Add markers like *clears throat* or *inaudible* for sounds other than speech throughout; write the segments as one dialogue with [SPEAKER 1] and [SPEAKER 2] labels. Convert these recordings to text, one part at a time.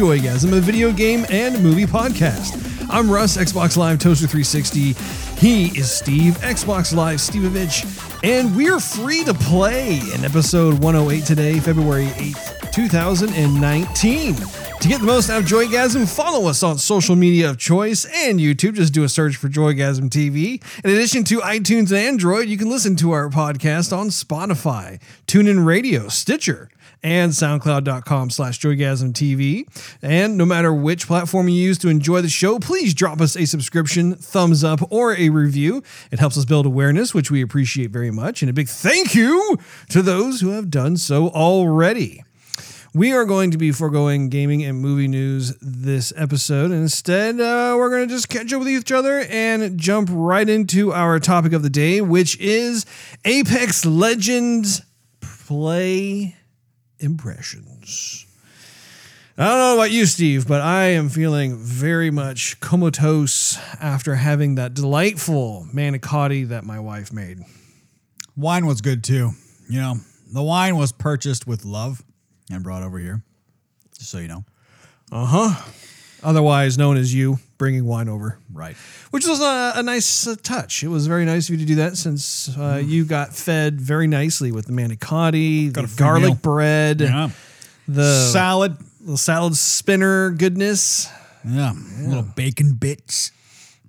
[SPEAKER 1] Joygasm, a video game and movie podcast. I'm Russ, Xbox Live Toaster 360. He is Steve, Xbox Live Stevevich, and we're free to play in episode 108 today, February 8th, 2019. To get the most out of Joygasm, follow us on social media of choice and YouTube. Just do a search for Joygasm TV. In addition to iTunes and Android, you can listen to our podcast on Spotify, TuneIn Radio, Stitcher, and soundcloud.com slash joygasmtv. And no matter which platform you use to enjoy the show, please drop us a subscription, thumbs up, or a review. It helps us build awareness, which we appreciate very much. And a big thank you to those who have done so already. We are going to be foregoing gaming and movie news this episode. Instead, uh, we're going to just catch up with each other and jump right into our topic of the day, which is Apex Legends play impressions. I don't know about you, Steve, but I am feeling very much comatose after having that delightful manicotti that my wife made.
[SPEAKER 2] Wine was good too. You know, the wine was purchased with love and brought over here. Just so you know. Uh-huh.
[SPEAKER 1] Otherwise known as you bringing wine over.
[SPEAKER 2] Right.
[SPEAKER 1] which was a, a nice uh, touch. It was very nice of you to do that since uh, you got fed very nicely with the manicotti, the garlic
[SPEAKER 2] meal.
[SPEAKER 1] bread,
[SPEAKER 2] Yeah.
[SPEAKER 1] the
[SPEAKER 2] Salad.
[SPEAKER 1] the salad spinner goodness.
[SPEAKER 2] Yeah. Little bacon bits.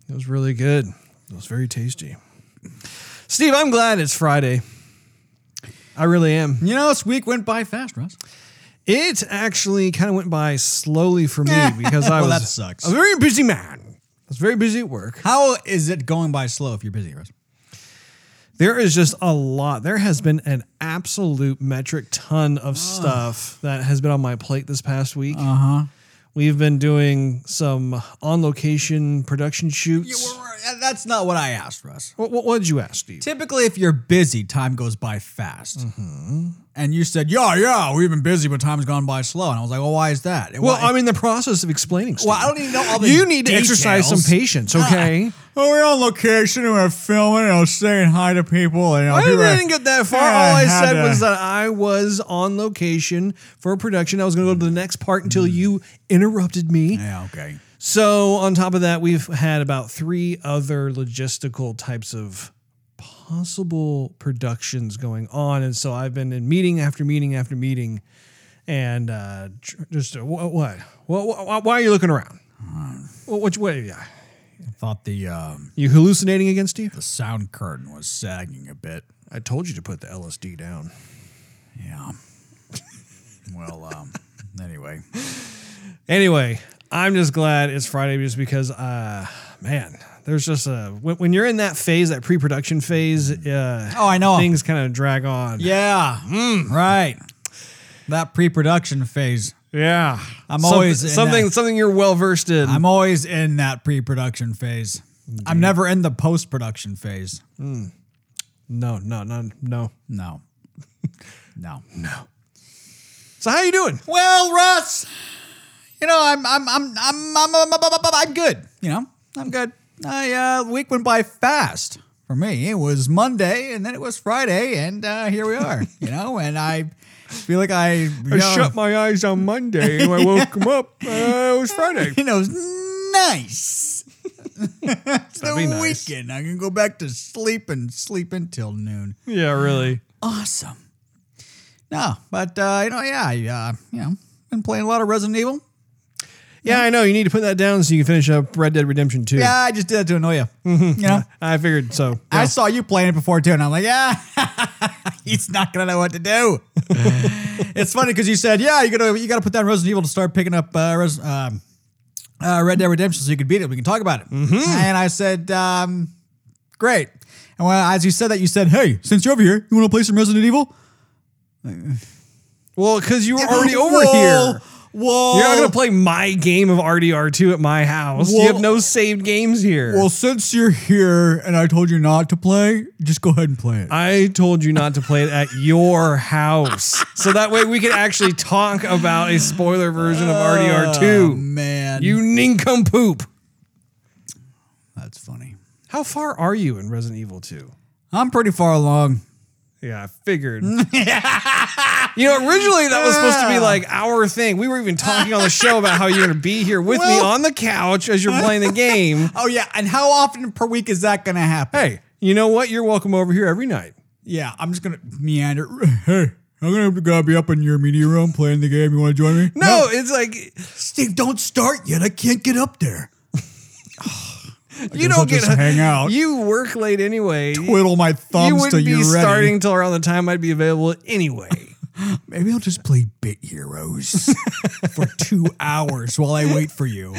[SPEAKER 1] It was really good. It was very tasty. Steve, I'm glad it's Friday. I really am.
[SPEAKER 2] You know, this week went by fast, Russ.
[SPEAKER 1] It actually kind of went by slowly for me *laughs* because I
[SPEAKER 2] Well,
[SPEAKER 1] was
[SPEAKER 2] that sucks.
[SPEAKER 1] a very busy man. I was very busy at work.
[SPEAKER 2] How is it going by slow if you're busy, Russ?
[SPEAKER 1] There is just a lot. There has been an absolute metric ton of stuff that has been on my plate this past week.
[SPEAKER 2] Uh huh.
[SPEAKER 1] We've been doing some on location production shoots.
[SPEAKER 2] That's not what I asked, Russ.
[SPEAKER 1] What, what, what did you ask, Steve?
[SPEAKER 2] Typically, if you're busy, time goes by fast. And you said, yeah, yeah, we've been busy, but time's gone by slow. And I was like, well, why is that?
[SPEAKER 1] Well,
[SPEAKER 2] Why-
[SPEAKER 1] I'm in the process of explaining. Steve.
[SPEAKER 2] well, I don't even know all the
[SPEAKER 1] you need to exercise some patience, ah, okay?
[SPEAKER 2] Oh, we're on location and we're filming and I was saying hi to people. And, you know,
[SPEAKER 1] I
[SPEAKER 2] people
[SPEAKER 1] didn't get that far. All I said
[SPEAKER 2] to-
[SPEAKER 1] was that I was on location for a production. I was going to go to the next part until hmm. you interrupted me.
[SPEAKER 2] Yeah, okay.
[SPEAKER 1] So, on top of that, we've had about three other logistical types of possible productions going on. And so I've been in meeting after meeting after meeting. And uh, just uh, wh- what? What, what? Why are you looking around? What? Which way? Yeah.
[SPEAKER 2] I thought the um,
[SPEAKER 1] You hallucinating again, Steve?
[SPEAKER 2] the sound curtain was sagging a bit.
[SPEAKER 1] I told you to put the LSD down.
[SPEAKER 2] Yeah. well, um, anyway.
[SPEAKER 1] Anyway, I'm just glad it's Friday just because, uh, man, there's just a when, when you're in that phase, that pre-production phase. Uh,
[SPEAKER 2] Oh, I know.
[SPEAKER 1] things kind of drag on.
[SPEAKER 2] Yeah. Right. That pre-production phase.
[SPEAKER 1] Yeah,
[SPEAKER 2] I'm
[SPEAKER 1] Some-
[SPEAKER 2] always in
[SPEAKER 1] something
[SPEAKER 2] that.
[SPEAKER 1] something you're well versed in.
[SPEAKER 2] I'm always in that pre-production phase. I'm never in the post-production phase.
[SPEAKER 1] no, no, no, no. *laughs*
[SPEAKER 2] No. No.
[SPEAKER 1] So how you doing?
[SPEAKER 2] Well, Russ, you know, I'm I'm I'm I'm I'm, I'm, I'm, I'm good. You know, I'm good. I uh, the week went by fast for me. It was Monday, and then it was Friday, and uh, here we are. You know, *laughs* and I feel like I, you
[SPEAKER 1] I
[SPEAKER 2] know,
[SPEAKER 1] shut my eyes on Monday and I woke him up. Uh, it was Friday. *laughs*
[SPEAKER 2] You know, *laughs* it's nice. it's the
[SPEAKER 1] nice.
[SPEAKER 2] weekend. I can go back to sleep and sleep until noon.
[SPEAKER 1] Yeah, really.
[SPEAKER 2] Awesome. No, but uh, you know, yeah, I, uh, you know, been playing a lot of Resident Evil.
[SPEAKER 1] Yeah, I know. You need to put that down so you can finish up Red Dead Redemption 2.
[SPEAKER 2] Yeah, I just did that to annoy you. You know, *laughs*
[SPEAKER 1] I figured so.
[SPEAKER 2] I
[SPEAKER 1] Yeah.
[SPEAKER 2] saw you playing it before too, and I'm like, yeah, *laughs* he's not gonna know what to do. *laughs* it's funny because you said, yeah, you gotta you gotta put down Resident Evil to start picking up uh, Res- um, uh, Red Dead Redemption so you can beat it. We can talk about it. And I said, um, great. And when, as you said that, you said, hey, since you're over here, you want to play some Resident Evil?
[SPEAKER 1] Well, because you were already over
[SPEAKER 2] Whoa,
[SPEAKER 1] here.
[SPEAKER 2] Whoa!
[SPEAKER 1] You're not going to play my game of RDR2 at my house. you have no saved games here.
[SPEAKER 2] Well, since you're here and I told you not to play, just go ahead and play it.
[SPEAKER 1] I told you not to play it at your house. So that way we can actually talk about a spoiler version of
[SPEAKER 2] Oh,
[SPEAKER 1] RDR2.
[SPEAKER 2] man,
[SPEAKER 1] You nincompoop.
[SPEAKER 2] that's funny.
[SPEAKER 1] How far are you in Resident Evil 2?
[SPEAKER 2] I'm pretty far along.
[SPEAKER 1] Yeah, I figured. *laughs* you know, originally that was supposed to be like our thing. We were even talking on the show about how you're going to be here with me
[SPEAKER 2] Well-
[SPEAKER 1] on the couch as you're playing the game. *laughs*
[SPEAKER 2] Oh yeah, and how often per week is that going to happen?
[SPEAKER 1] Hey, you know what? You're welcome over here every night.
[SPEAKER 2] Yeah, I'm just gonna meander. *laughs* Hey, I'm gonna have to be up in your media room playing the game. You want to join me?
[SPEAKER 1] No, it's like
[SPEAKER 2] Steve, don't start yet. I can't get up there.
[SPEAKER 1] You
[SPEAKER 2] guess I'll
[SPEAKER 1] don't get
[SPEAKER 2] just hang *laughs* out.
[SPEAKER 1] You work late anyway.
[SPEAKER 2] Twiddle my
[SPEAKER 1] you
[SPEAKER 2] thumbs till
[SPEAKER 1] wouldn't be starting till around the time I'd be available anyway. *laughs*
[SPEAKER 2] Maybe I'll just play Bit Heroes *laughs* for two hours while I wait for you.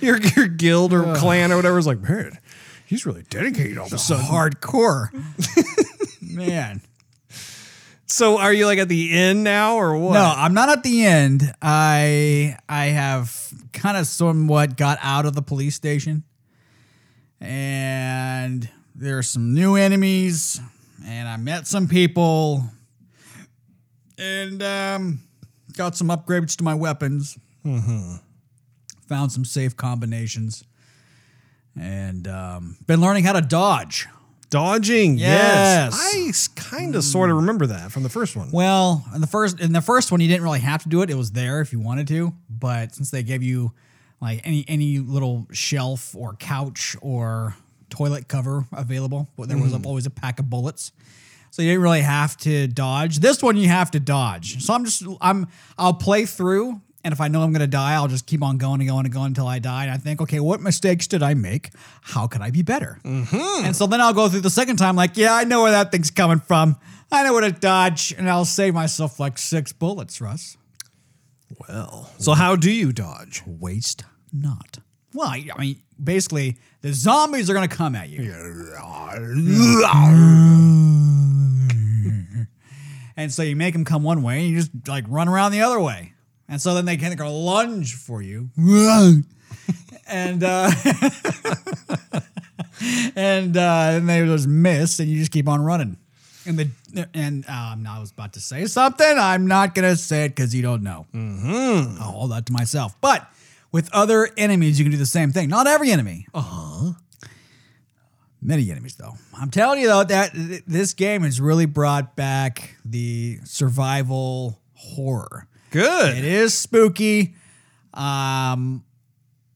[SPEAKER 1] your your guild or clan or whatever is like, man, he's really dedicated all of a
[SPEAKER 2] So
[SPEAKER 1] sudden.
[SPEAKER 2] hardcore, man.
[SPEAKER 1] So are you like at the end now or what?
[SPEAKER 2] No, I'm not at the end. I I have kind of somewhat got out of the police station, and there are some new enemies, and I met some people, and um, got some upgrades to my weapons. Found some safe combinations, and um, been learning how to dodge.
[SPEAKER 1] Dodging,
[SPEAKER 2] Yes.
[SPEAKER 1] yes. I kind of sort of remember that from the first one.
[SPEAKER 2] Well, in the first in the first one, you didn't really have to do it. It was there if you wanted to. But since they gave you like any any little shelf or couch or toilet cover available, but there was mm. always a pack of bullets. So you didn't really have to dodge. This one you have to dodge. So I'm just I'm I'll play through and if I know I'm gonna die, I'll just keep on going and going and going until I die. And I think, okay, what mistakes did I make? How could I be better? Mm-hmm. And so then I'll go through the second time, like, yeah, I know where that thing's coming from. I know where to dodge, and I'll save myself like six bullets, Russ.
[SPEAKER 1] Well, so how do you dodge?
[SPEAKER 2] Waste not. Well, I I mean, basically, the zombies are gonna come at you. *laughs* and so you make them come one way, and you just like run around the other way. And so then they kind of go lunge for you. *laughs* *laughs* and uh, and uh, then they just miss, and you just keep on running. And the and um, I was about to say something. I'm not gonna say it because you don't know. Mm-hmm. I'll hold that to myself. But with other enemies, you can do the same thing. Not every enemy. Uh huh. Many enemies, though. I'm telling you though that th- this game has really brought back the survival horror.
[SPEAKER 1] Good.
[SPEAKER 2] It is spooky. Um,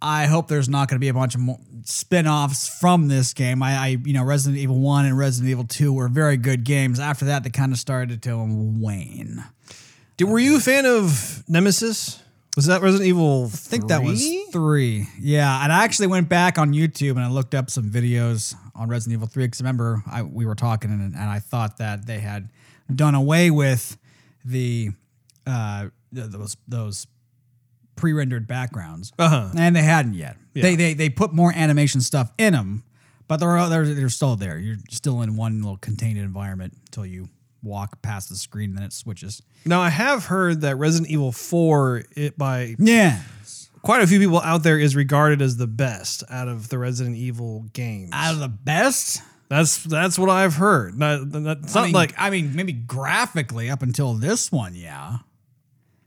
[SPEAKER 2] I hope there's not going to be a bunch of more spin-offs from this game. I, I, you know, Resident Evil 1 and Resident Evil 2 were very good games. After that, they kind of started to wane.
[SPEAKER 1] Did, were you a fan of Nemesis? Was that Resident Evil?
[SPEAKER 2] I think that was three. Yeah, and I actually went back on YouTube and I looked up some videos on Resident Evil 3 because remember I, we were talking and, and I thought that they had done away with the uh, those those pre-rendered backgrounds,
[SPEAKER 1] Uh-huh.
[SPEAKER 2] and they hadn't yet. They,
[SPEAKER 1] Yeah.
[SPEAKER 2] they they put more animation stuff in them, but they're they're they're still there. You're still in one little contained environment until you walk past the screen, and then it switches.
[SPEAKER 1] Now I have heard that Resident Evil 4, it by
[SPEAKER 2] Yeah.
[SPEAKER 1] quite a few people out there, is regarded as the best out of the Resident Evil games.
[SPEAKER 2] Out of the best.
[SPEAKER 1] That's that's what I've heard. Not, that's
[SPEAKER 2] I
[SPEAKER 1] not
[SPEAKER 2] mean,
[SPEAKER 1] like
[SPEAKER 2] I mean, maybe graphically up until this one, yeah.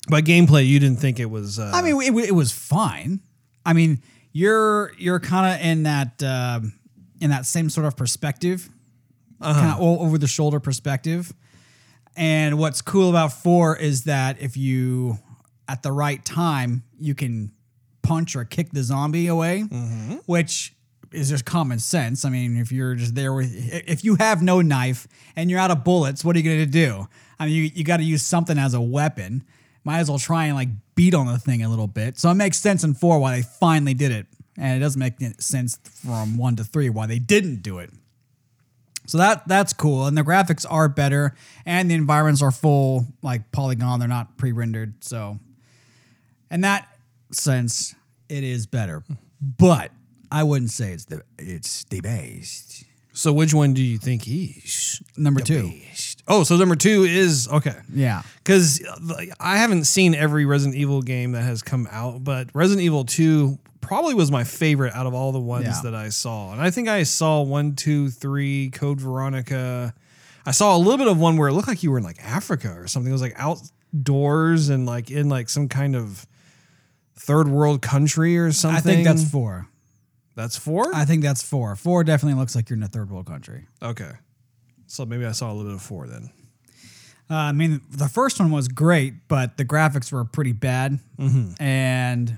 [SPEAKER 1] By gameplay. You didn't think it was. Uh,
[SPEAKER 2] I mean, it, it was fine. I mean, you're you're kind of in that um in that same sort of perspective, kind of over the shoulder perspective. And what's cool about four is that if you at the right time you can punch or kick the zombie away, which is just common sense. I mean, if you're just there with, if you have no knife and you're out of bullets, what are you going to do? I mean, you, you got to use something as a weapon. Might as well try and like beat on the thing a little bit. So it makes sense in four why they finally did it. And it doesn't make sense from one to three why they didn't do it. So that that's cool, and the graphics are better, and the environments are full like polygon. They're not pre-rendered, so in that sense, it is better. But I wouldn't say it's the it's the best.
[SPEAKER 1] So which one do you think he's
[SPEAKER 2] Number
[SPEAKER 1] the
[SPEAKER 2] two,
[SPEAKER 1] best? Oh, so number two is okay.
[SPEAKER 2] yeah,
[SPEAKER 1] Because I haven't seen every Resident Evil game that has come out, but Resident Evil 2 probably was my favorite out of all the ones
[SPEAKER 2] Yeah.
[SPEAKER 1] that I saw. And I think I saw one, two, three, Code Veronica. I saw a little bit of one where it looked like you were in like Africa or something. It was like outdoors and like in like some kind of third world country or something.
[SPEAKER 2] I think that's four.
[SPEAKER 1] That's four.
[SPEAKER 2] I think that's four. Four definitely looks like you're in a third world country.
[SPEAKER 1] okay, So maybe I saw a little bit of four then.
[SPEAKER 2] Uh, I mean, the first one was great, but the graphics were pretty bad, and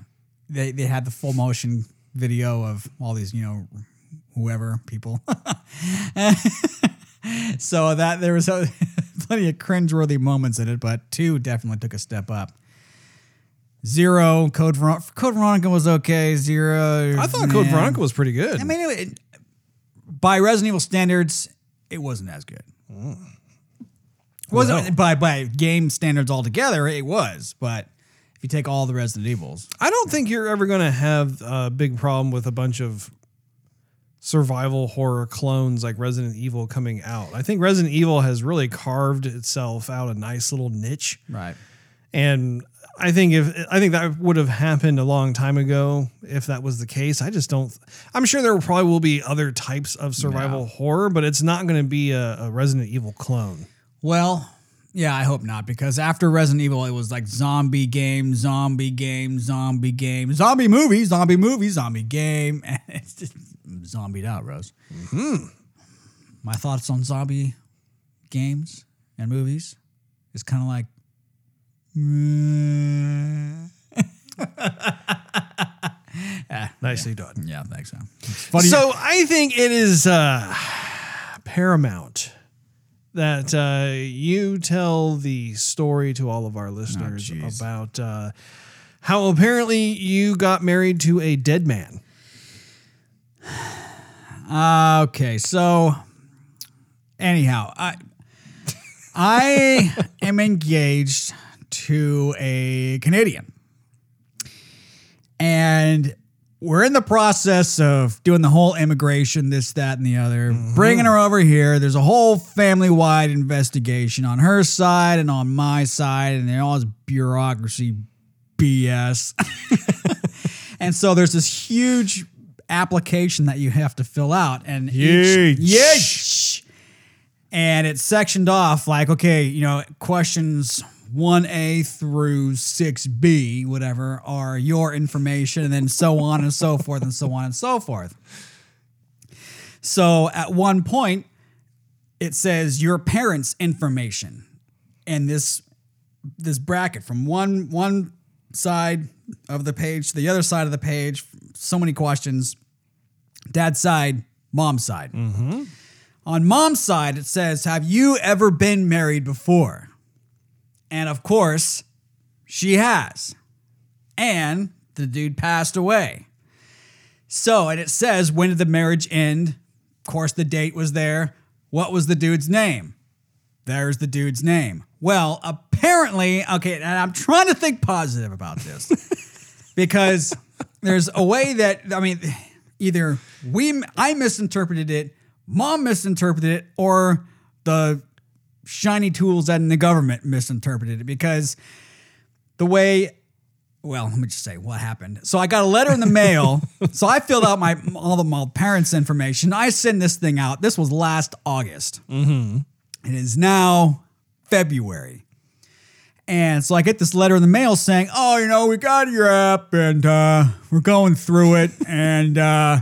[SPEAKER 2] they they had the full motion video of all these, you know, whoever people. *laughs* so that there was a, *laughs* plenty of cringeworthy moments in it, but two definitely took a step up. Zero Code Veronica, Code Veronica was okay. Zero.
[SPEAKER 1] I thought Code
[SPEAKER 2] man.
[SPEAKER 1] Veronica was pretty good.
[SPEAKER 2] I mean, it, it- by Resident Evil standards, it wasn't as good. Mm. Wasn't
[SPEAKER 1] Well.
[SPEAKER 2] by by game standards altogether, it was. But if you take all the Resident Evils,
[SPEAKER 1] I don't think you're ever going to have a big problem with a bunch of survival horror clones like Resident Evil coming out. I think Resident Evil has really carved itself out a nice little niche.
[SPEAKER 2] right?
[SPEAKER 1] And I think if I think that would have happened a long time ago if that was the case. I just don't. I'm sure there probably will be other types of survival horror, but it's not going to be a, a Resident Evil clone.
[SPEAKER 2] Well, yeah, I hope not because after Resident Evil, it was like zombie game, zombie game, zombie game, zombie movie, zombie movie, zombie game, *laughs* and it's just zombied out, Rose. Hmm. My thoughts on zombie games and movies is kind of like. Mm. *laughs*
[SPEAKER 1] Nicely done.
[SPEAKER 2] Yeah, thanks. So. Funny.
[SPEAKER 1] So I think it is uh, paramount that uh, you tell the story to all of our listeners
[SPEAKER 2] jeez.
[SPEAKER 1] about uh, how apparently you got married to a dead man. *sighs*
[SPEAKER 2] Okay, so anyhow, I I am engaged to a Canadian. And we're in the process of doing the whole immigration, this, that, and the other, mm-hmm. bringing her over here. There's a whole family wide investigation on her side and on my side, and all this bureaucracy BS. *laughs* and so there's this huge application that you have to fill out, and
[SPEAKER 1] Huge.
[SPEAKER 2] each, and it's sectioned off like okay, you know, questions. 1A through 6B, whatever, are your information, and then so on and so forth, and so on and so forth. So at one point, it says your parents' information, and this this bracket from one one side of the page to the other side of the page. So many questions. Dad's side, mom's side. Mm-hmm. On mom's side, it says, "Have you ever been married before?" And of course, she has. And the dude passed away. So, and it says, when did the marriage end? Of course, the date was there. What was the dude's name? There's the dude's name. Well, apparently, okay, and I'm trying to think positive about this *laughs* because there's a way that, I mean, either we, I misinterpreted it, mom misinterpreted it, or the shiny tools in the government misinterpreted it because the way well, let me just say what happened. So I got a letter in the mail. *laughs* so I filled out my all the my parents' information. I send this thing out. This was last August. Mm-hmm. It is now February. And so I get this letter in the mail saying, "Oh, you know, we got your app and uh, we're going through it, *laughs* and uh,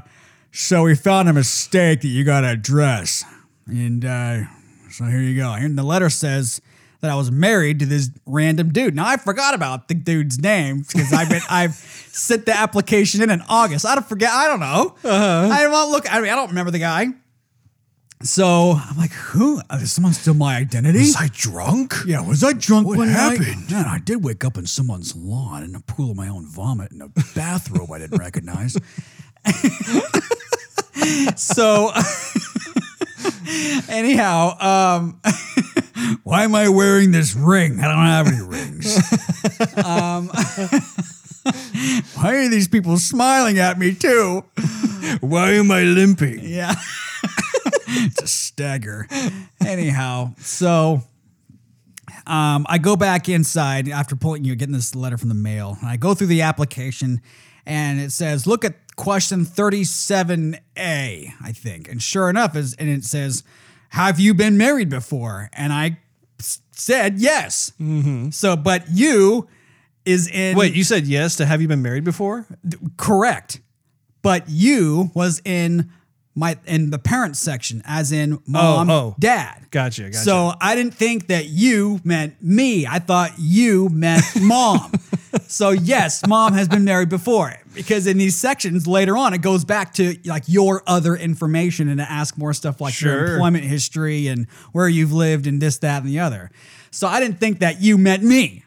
[SPEAKER 2] so we found a mistake that you got to address." And uh, so here you go. And the letter says that I was married to this random dude. Now I forgot about the dude's name because I've been *laughs* I've sent the application in in August. I don't forget. I don't know. I don't look. I mean, I don't remember the guy. So I'm like, who? Uh, someone steal my identity?
[SPEAKER 1] Was I drunk?
[SPEAKER 2] Yeah, was I drunk
[SPEAKER 1] What
[SPEAKER 2] night?
[SPEAKER 1] happened?
[SPEAKER 2] Man, I did wake up in someone's lawn in a pool of my own vomit in a bathrobe I didn't recognize. *laughs* so, *laughs* *laughs* anyhow, um, *laughs* why am I wearing this ring? I don't have any rings. *laughs* um, why are these people smiling at me too?
[SPEAKER 1] Why am I limping?
[SPEAKER 2] Yeah. it's a stagger. Anyhow, so um, I go back inside after pulling you getting this letter from the mail. I go through the application and it says, look at question 37A, I think. And sure enough, is and it says, Have you been married before? And I said yes. Mm-hmm. So, but you is in
[SPEAKER 1] Wait, you said yes to have you been married before?
[SPEAKER 2] correct. But you was in my in the parent section, as in oh, mom,
[SPEAKER 1] oh.
[SPEAKER 2] dad.
[SPEAKER 1] Gotcha, gotcha.
[SPEAKER 2] So I didn't think that you meant me. I thought you meant mom. *laughs* so yes, mom has been married before because in these sections later on, it goes back to like your other information and to ask more stuff like your employment history and where you've lived and this, that, and the other. So I didn't think that you meant me.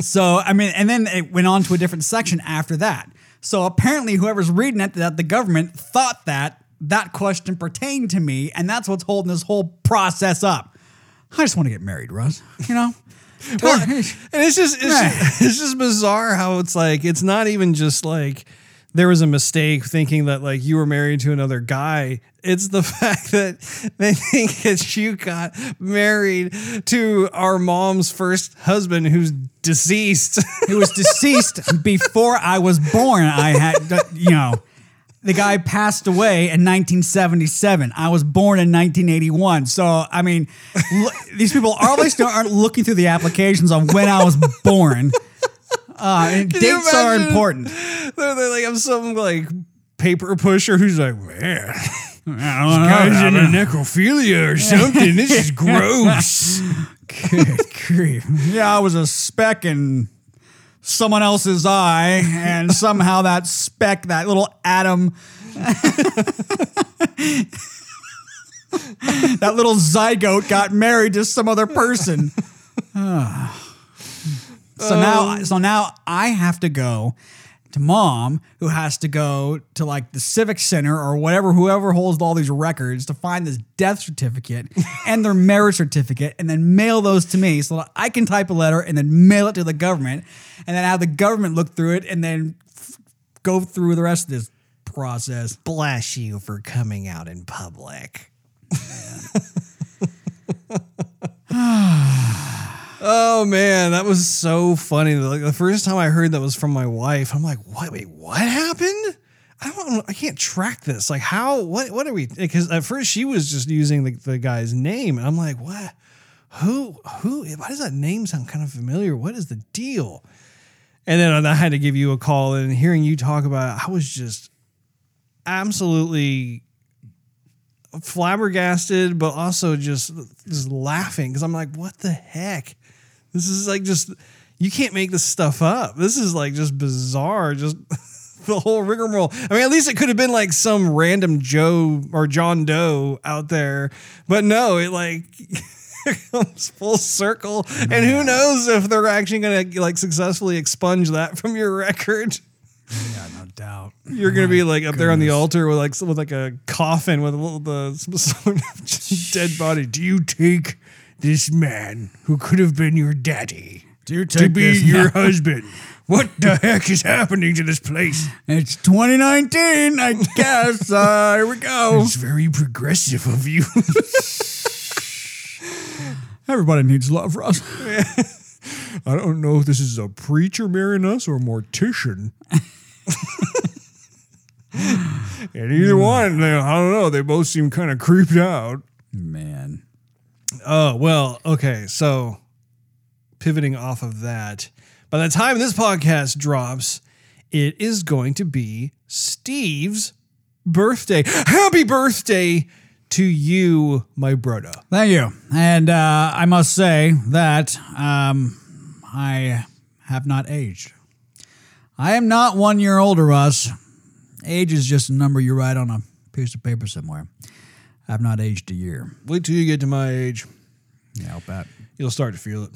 [SPEAKER 2] So I mean, and then it went on to a different section after that. So apparently, whoever's reading it, that the government thought that that question pertained to me, and that's what's holding this whole process up. I just want to get married, Russ. You know. *laughs*
[SPEAKER 1] Well, and it's just it's,
[SPEAKER 2] Right.
[SPEAKER 1] just *laughs* it's just bizarre how it's like it's not even just like there was a mistake thinking that like you were married to another guy. It's the *laughs* fact that they think that you got married to our mom's first husband who's deceased.
[SPEAKER 2] Who was deceased before I was born. I had, you know, the guy passed away in 1977. I was born in 1981. So, I mean, l- *laughs* these people obviously aren't looking through the applications on when I was born. Uh, and
[SPEAKER 1] you
[SPEAKER 2] dates are
[SPEAKER 1] imagine?
[SPEAKER 2] important.
[SPEAKER 1] they're, they're like I'm some like paper pusher who's like, man,
[SPEAKER 2] guys
[SPEAKER 1] into necrophilia or *laughs* something. This is *laughs* gross.
[SPEAKER 2] Good grief. Yeah, I was a speck in someone else's eye, and *laughs* somehow that speck, that little atom, that little zygote got married to some other person. *laughs* Ah. so now, so now I have to go to mom, who has to go to like the civic center or whatever, whoever holds all these records to find this death certificate and their marriage certificate, and then mail those to me so that I can type a letter and then mail it to the government, and then have the government look through it and then f- go through the rest of this process.
[SPEAKER 1] Bless you for coming out in public. Oh man, that was so funny. Like the first time I heard that was from my wife, I'm like, "What? Wait, what happened?" I don't. I can't track this. Like, how? What? What are we? Because at first she was just using the, the guy's name, and I'm like, "What? Who? Who? Why does that name sound kind of familiar? What is the deal?" And then I had to give you a call, and hearing you talk about it, I was just absolutely flabbergasted, but also just just laughing because I'm like, what the heck? This is like just you can't make this stuff up. This is like just bizarre. Just *laughs* the whole rigmarole. I mean, at least it could have been like some random Joe or John Doe out there, but no, it like. *laughs* comes full circle and who knows if they're actually gonna like successfully expunge that from your record
[SPEAKER 2] Yeah, no doubt.
[SPEAKER 1] you're gonna be like up there on the altar with like with like a coffin with a little the *laughs* some dead body. Do you take this man who could have been your daddy to
[SPEAKER 2] take
[SPEAKER 1] be
[SPEAKER 2] this
[SPEAKER 1] your
[SPEAKER 2] now?
[SPEAKER 1] husband? What the *laughs* heck is happening to this place?
[SPEAKER 2] It's 2019, I guess. Uh, here we go.
[SPEAKER 1] It's very progressive of you. *laughs*
[SPEAKER 2] Everybody needs love, Russ. *laughs*
[SPEAKER 1] I don't know if this is a preacher marrying us or a mortician. and either one, they- I don't know. They both seem kind of creeped out.
[SPEAKER 2] Man.
[SPEAKER 1] Oh, well, okay. So pivoting off of that, by the time this podcast drops, it is going to be Steve's birthday. Happy birthday to you, my brother.
[SPEAKER 2] Thank you. And uh, I must say that um, I have not aged. I am not one year older, Russ. Age is just a number you write on a piece of paper somewhere. I've not aged a year.
[SPEAKER 1] Wait till you get to my age.
[SPEAKER 2] Yeah, I'll bet.
[SPEAKER 1] You'll start to feel it.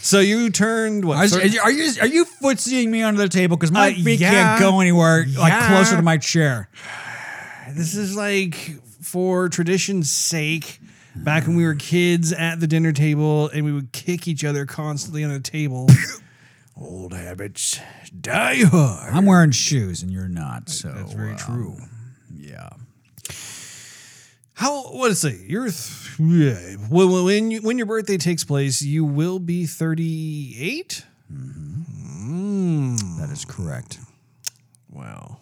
[SPEAKER 1] so you turned what?
[SPEAKER 2] Are,
[SPEAKER 1] thir-
[SPEAKER 2] are you are you footseeing me under the table because my
[SPEAKER 1] Uh,
[SPEAKER 2] feet
[SPEAKER 1] yeah.
[SPEAKER 2] can't go anywhere like closer to my chair?
[SPEAKER 1] This is like for tradition's sake. Back when we were kids at the dinner table and we would kick each other constantly on the table. *coughs* Old habits die hard.
[SPEAKER 2] I'm wearing shoes and you're not. So
[SPEAKER 1] That's very
[SPEAKER 2] uh,
[SPEAKER 1] true. How? What is it? You're th- yeah. When when you, when your birthday takes place, you will be 38.
[SPEAKER 2] That is correct.
[SPEAKER 1] Wow,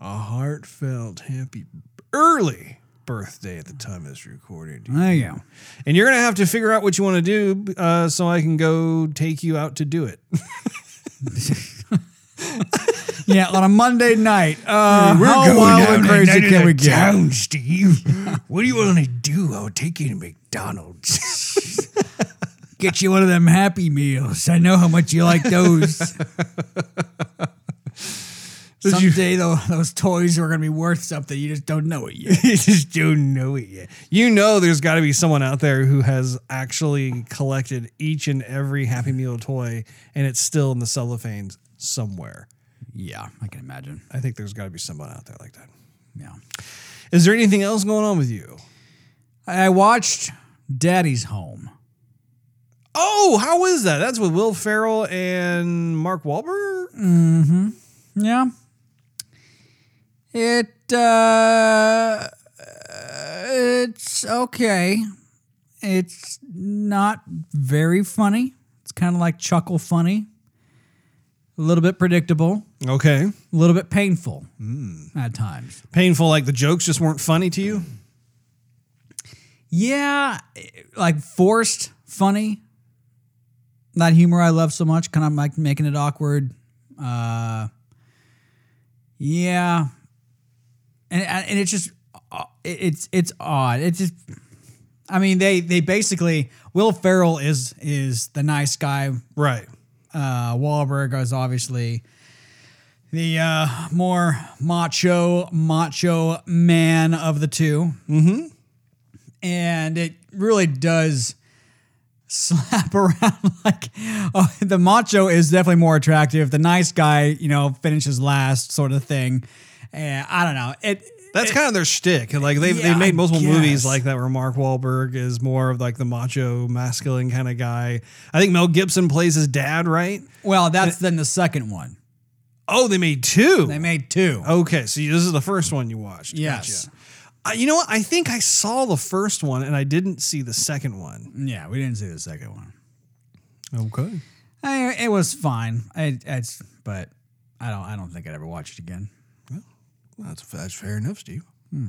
[SPEAKER 1] a heartfelt happy early birthday at the time of this recording.
[SPEAKER 2] There you go.
[SPEAKER 1] And you're gonna have to figure out what you want to do, uh, so I can go take you out to do it. *laughs*
[SPEAKER 2] yeah, on a Monday night. Uh, how wild and crazy can we get?
[SPEAKER 1] town, Steve. *laughs* what do you want to do? I'll take you to McDonald's. *laughs*
[SPEAKER 2] Get you one of them Happy Meals. I know how much you like those. *laughs* Someday though, those toys are going to be worth something. You just don't know it yet.
[SPEAKER 1] you just don't know it yet. You know, there's got to be someone out there who has actually collected each and every Happy Meal toy, and it's still in the cellophanes somewhere.
[SPEAKER 2] Yeah, I can imagine.
[SPEAKER 1] I think there's got to be someone out there like that.
[SPEAKER 2] Yeah.
[SPEAKER 1] Is there anything else going on with you?
[SPEAKER 2] I watched Daddy's Home.
[SPEAKER 1] Oh, how is that? That's with Will Ferrell and Mark Wahlberg. Mm-hmm.
[SPEAKER 2] Yeah. It uh it's okay. It's not very funny. It's kind of like chuckle funny. A little bit predictable,
[SPEAKER 1] Okay,
[SPEAKER 2] a little bit painful at times.
[SPEAKER 1] painful. Like the jokes just weren't funny to you.
[SPEAKER 2] Yeah, like forced funny. That humor I love so much, kind of like making it awkward. Uh, yeah, and and it's just uh, it's it's odd. It's just, I mean, they they basically Will Ferrell is is the nice guy.
[SPEAKER 1] Right.
[SPEAKER 2] Uh, Wahlberg is obviously the uh, more macho macho man of the 2
[SPEAKER 1] Mm-hmm.
[SPEAKER 2] and it really does *laughs* slap around like oh, the macho is definitely more attractive. The nice guy you know finishes last sort of thing. And i don't know. It
[SPEAKER 1] That's kind of their shtick. Like they've
[SPEAKER 2] Yeah,
[SPEAKER 1] they've made multiple movies like that where Mark Wahlberg is more of like the macho, masculine kind of guy. I think Mel Gibson plays his dad, right?
[SPEAKER 2] well that's then the second one
[SPEAKER 1] Oh, they made two.
[SPEAKER 2] they made two
[SPEAKER 1] okay, so this is the first one you watched.
[SPEAKER 2] Yes.
[SPEAKER 1] Gotcha. Uh, you know what? I think I saw the first one and I didn't see the second one.
[SPEAKER 2] yeah we didn't see the second one
[SPEAKER 1] Okay.
[SPEAKER 2] I, it was fine it, it's but i don't i don't think i'd ever watch it again
[SPEAKER 1] That's that's fair enough, Steve. Hmm.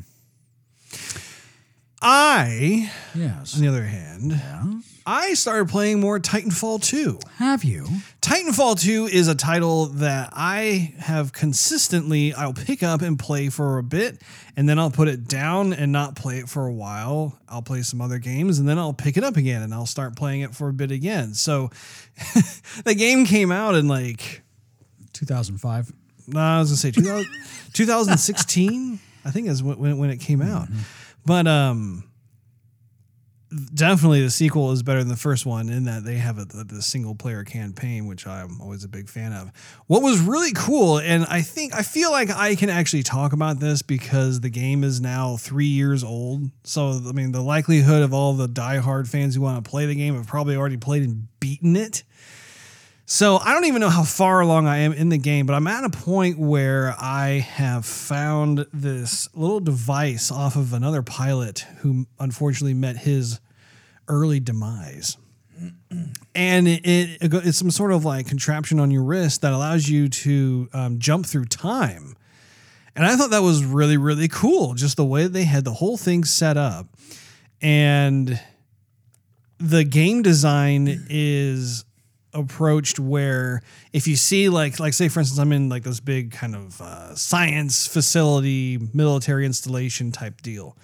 [SPEAKER 1] I,
[SPEAKER 2] yes
[SPEAKER 1] on the other hand,
[SPEAKER 2] yeah.
[SPEAKER 1] I started playing more Titanfall 2.
[SPEAKER 2] have you
[SPEAKER 1] Titanfall 2 is a title that I have consistently I'll pick up and play for a bit and then I'll put it down and not play it for a while. I'll play some other games and then I'll pick it up again and I'll start playing it for a bit again. So *laughs* the game came out in like
[SPEAKER 2] 2005
[SPEAKER 1] no, I was gonna say 2000, *laughs* 2016. I think is when when it came out. But um, definitely the sequel is better than the first one in that they have a, the, the single player campaign, which I'm always a big fan of. What was really cool, and I think I feel like I can actually talk about this because the game is now three years old. So I mean, the likelihood of all the diehard fans who want to play the game have probably already played and beaten it. So I don't even know how far along I am in the game, but I'm at a point where I have found this little device off of another pilot who unfortunately met his early demise. And it, it, it's some sort of like contraption on your wrist that allows you to um, jump through time. And I thought that was really, really cool. Just the way they had the whole thing set up. And the game design is approached where if you see like like say for instance i'm in like this big kind of uh, science facility military installation type deal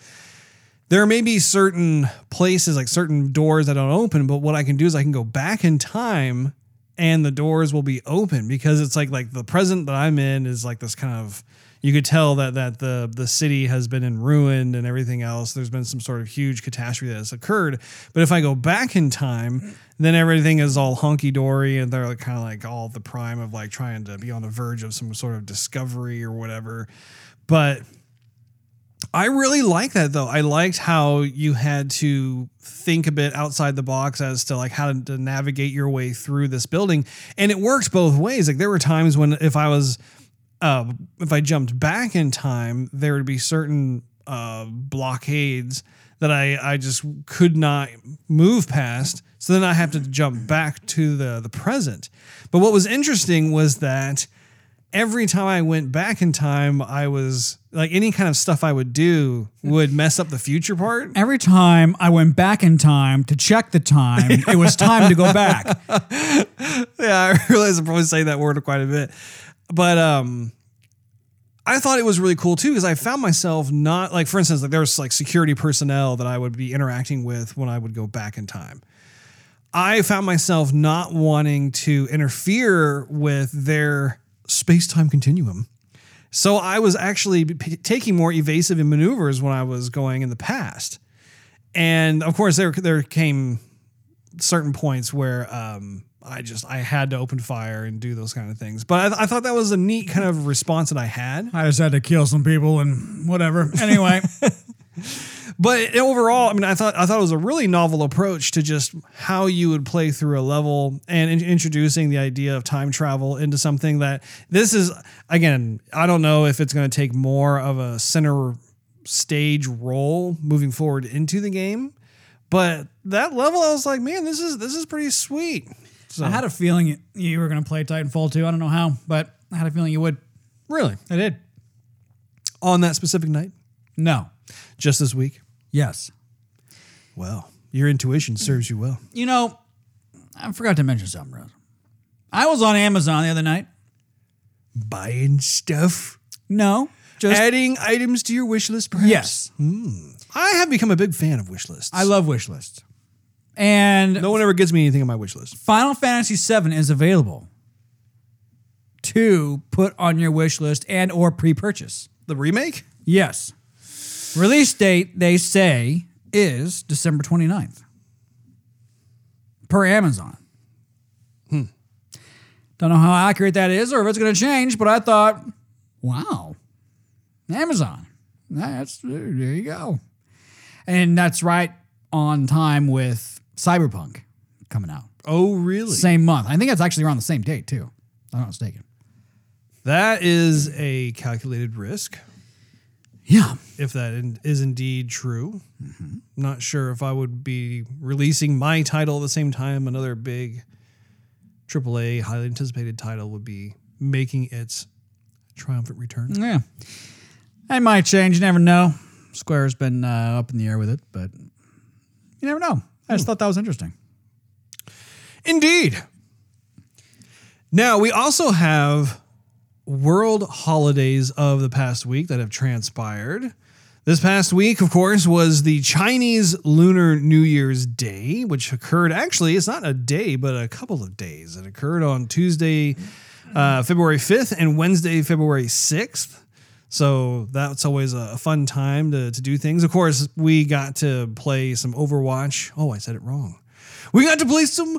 [SPEAKER 1] there may be certain places like certain doors that don't open but what i can do is i can go back in time and the doors will be open because it's like like the present that i'm in is like this kind of you could tell that that the the city has been in ruin and everything else. There's been some sort of huge catastrophe that has occurred. But if I go back in time, then everything is all hunky dory and they're kind of like all the prime of like trying to be on the verge of some sort of discovery or whatever. But I really like that though. I liked how you had to think a bit outside the box as to like how to navigate your way through this building. And it works both ways. Like there were times when if I was uh, if I jumped back in time, there would be certain uh, blockades that I, I just could not move past. So then I have to jump back to the, the present. But what was interesting was that every time I went back in time, I was like any kind of stuff I would do would mess up the future part.
[SPEAKER 2] Every time I went back in time to check the time, it was time to go back. *laughs*
[SPEAKER 1] yeah, I realize I'm probably saying that word quite a bit. but um, I thought it was really cool too because I found myself not like, for instance, like there was like security personnel that I would be interacting with when I would go back in time. I found myself not wanting to interfere with their space time continuum. So I was actually p- taking more evasive maneuvers when I was going in the past. And of course, there there came certain points where um, I just I had to open fire and do those kind of things. But I, I thought that was a neat kind of response that I had.
[SPEAKER 2] I just had to kill some people and whatever. Anyway, *laughs*
[SPEAKER 1] But overall, I mean, I thought I thought it was a really novel approach to just how you would play through a level and in- introducing the idea of time travel into something that this is again. I don't know if it's going to take more of a center stage role moving forward into the game, but that level, I was like, man, this is this is pretty sweet. So
[SPEAKER 2] I had a feeling you- were going to play Titanfall 2. I don't know how, but I had a feeling you would.
[SPEAKER 1] really
[SPEAKER 2] I did.
[SPEAKER 1] on that specific night,
[SPEAKER 2] No.
[SPEAKER 1] just this week.
[SPEAKER 2] Yes.
[SPEAKER 1] Well, your intuition serves you well.
[SPEAKER 2] You know, I forgot to mention something, Rose. I was on Amazon the other night.
[SPEAKER 1] Buying stuff.
[SPEAKER 2] No. Just
[SPEAKER 1] adding items to your wish list, perhaps?
[SPEAKER 2] yes. Hmm.
[SPEAKER 1] I have become a big fan of wish lists.
[SPEAKER 2] I love wish lists. And
[SPEAKER 1] no one ever gives me anything on my wish list.
[SPEAKER 2] Final Fantasy VII is available to put on your wish list and or pre-purchase.
[SPEAKER 1] The remake?
[SPEAKER 2] Yes. Release date, they say, is December 29th. Per Amazon. Hmm. Don't know how accurate that is or if it's going to change, but I thought, wow, Amazon. That's there you go. And that's right on time with Cyberpunk coming out.
[SPEAKER 1] Oh, really?
[SPEAKER 2] Same month. I think it's actually around the same date, too. If I'm not mistaken.
[SPEAKER 1] That is a calculated risk,
[SPEAKER 2] Yeah.
[SPEAKER 1] if that in- is indeed true. Not sure if I would be releasing my title at the same time another big AAA, highly anticipated title would be making its triumphant return.
[SPEAKER 2] Yeah. It might change. You never know. Square's been uh, up in the air with it, but you never know. I just thought that was interesting.
[SPEAKER 1] Indeed. Now, we also have world holidays of the past week that have transpired. This past week, of course, was the Chinese Lunar New Year's Day, which occurred actually, it's not a day, but a couple of days. It occurred on Tuesday, uh, February 5th, and Wednesday, February 6th. So that's always a fun time to, to do things. Of course, we got to play some Overwatch. Oh, I said it wrong. We got to play some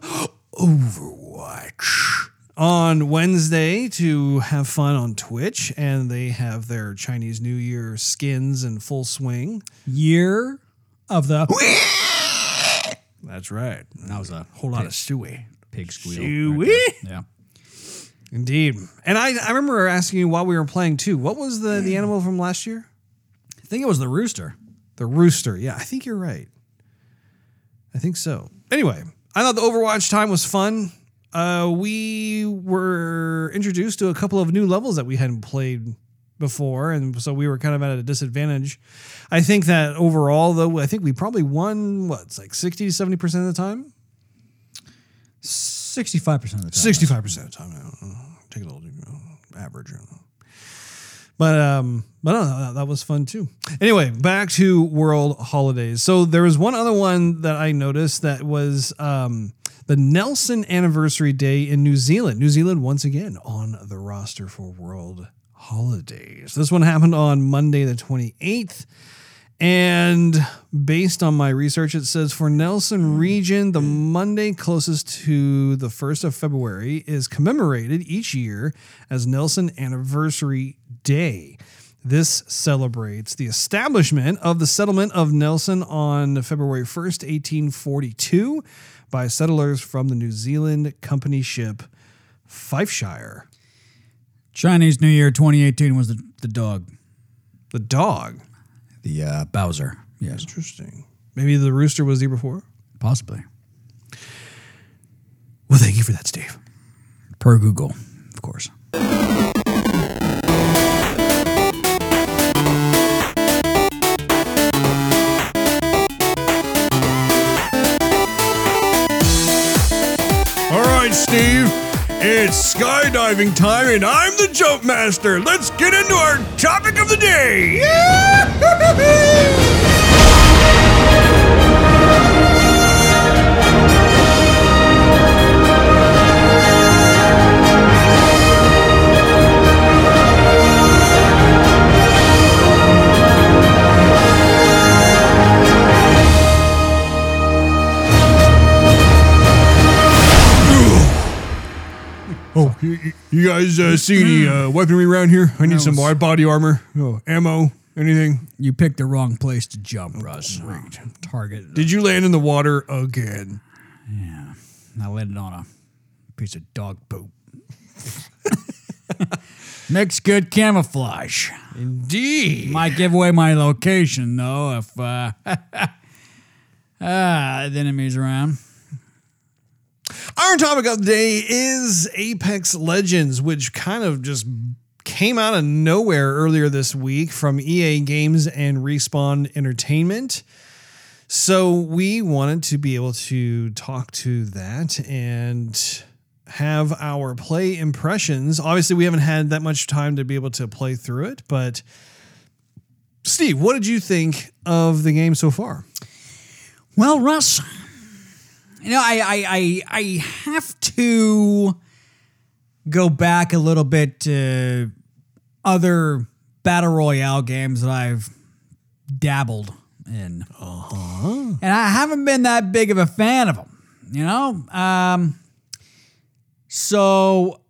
[SPEAKER 1] Overwatch on Wednesday to have fun on Twitch, and they have their Chinese New Year skins in full swing.
[SPEAKER 2] Year of the
[SPEAKER 1] That's right.
[SPEAKER 2] that was a
[SPEAKER 1] Whole lot of suey.
[SPEAKER 2] pig squeal.
[SPEAKER 1] Suey?
[SPEAKER 2] Yeah.
[SPEAKER 1] Indeed. And I, I remember asking you while we were playing too, what was the, the animal from last year?
[SPEAKER 2] I think it was the rooster.
[SPEAKER 1] The rooster. Yeah, I think you're right. I think so. Anyway, I thought the Overwatch time was fun. Uh, we were introduced to a couple of new levels that we hadn't played before, and so we were kind of at a disadvantage. I think that overall, though, I think we probably won what's like 60 to 70% of the time.
[SPEAKER 2] 65% of the time.
[SPEAKER 1] 65% of the time. I Take a little you know, average. You know. But um, but uh, no, that was fun too. Anyway, back to world holidays. So there was one other one that I noticed that was um, the Nelson Anniversary Day in New Zealand. New Zealand once again on the roster for world holidays. This one happened on Monday the twenty eighth. And based on my research, it says for Nelson region, the Monday closest to the 1st of February is commemorated each year as Nelson Anniversary Day. This celebrates the establishment of the settlement of Nelson on February 1st, 1842, by settlers from the New Zealand company ship Fifeshire.
[SPEAKER 2] Chinese New Year 2018 was the, the dog.
[SPEAKER 1] The dog.
[SPEAKER 2] The uh, Bowser. Yes.
[SPEAKER 1] Interesting. Maybe the rooster was the year before?
[SPEAKER 2] Possibly.
[SPEAKER 1] Well, thank you for that, Steve.
[SPEAKER 2] Per Google, of course.
[SPEAKER 1] It's skydiving time, and I'm the jump master. Let's get into our topic of the day. *laughs* Oh, you, you guys uh, see any uh, weaponry around here? I need some wide body armor, oh, ammo, anything.
[SPEAKER 2] You picked the wrong place to jump, Russ. Target.
[SPEAKER 1] Did you land in the water again? Yeah.
[SPEAKER 2] I landed on a piece of dog poop. *laughs* Makes good camouflage.
[SPEAKER 1] Indeed.
[SPEAKER 2] Might give away my location though if uh, *laughs* ah, the enemy's around.
[SPEAKER 1] Our topic of the day is Apex Legends, which kind of just came out of nowhere earlier this week from EA Games and Respawn Entertainment. So we wanted to be able to talk to that and have our play impressions. Obviously, we haven't had that much time to be able to play through it, but Steve, what did you think of the game so far?
[SPEAKER 2] Well, Russ, you know, I I I, I have to go back a little bit to other battle royale games that I've dabbled in, and I haven't been that big of a fan of them. You know, um, so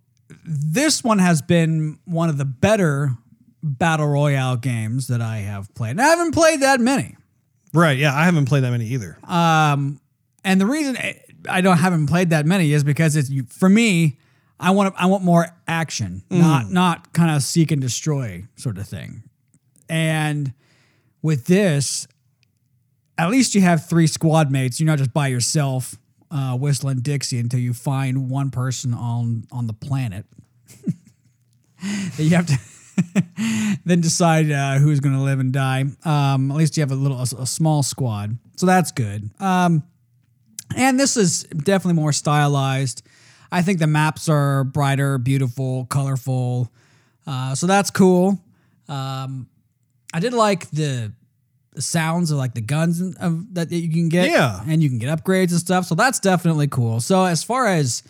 [SPEAKER 2] this one has been one of the better battle royale games that I have played. And I haven't played that many.
[SPEAKER 1] Right. Yeah, I haven't played that many either.
[SPEAKER 2] And the reason I- I don't haven't played that many is because it's for me. I want I want more action, not not kind of seek and destroy sort of thing. And with this, at least you have three squad mates. You're not just by yourself uh, whistling Dixie until you find one person on on the planet. that *laughs* you have to *laughs* then decide uh, who's going to live and die. Um, at least you have a little a, a small squad, so that's good. Um, and this is definitely more stylized. I think the maps are brighter, beautiful, colorful. Uh, so that's cool. Um, I did like the, the sounds of like the guns and, of, that you can get.
[SPEAKER 1] Yeah.
[SPEAKER 2] And you can get upgrades and stuff. So that's definitely cool. So as far as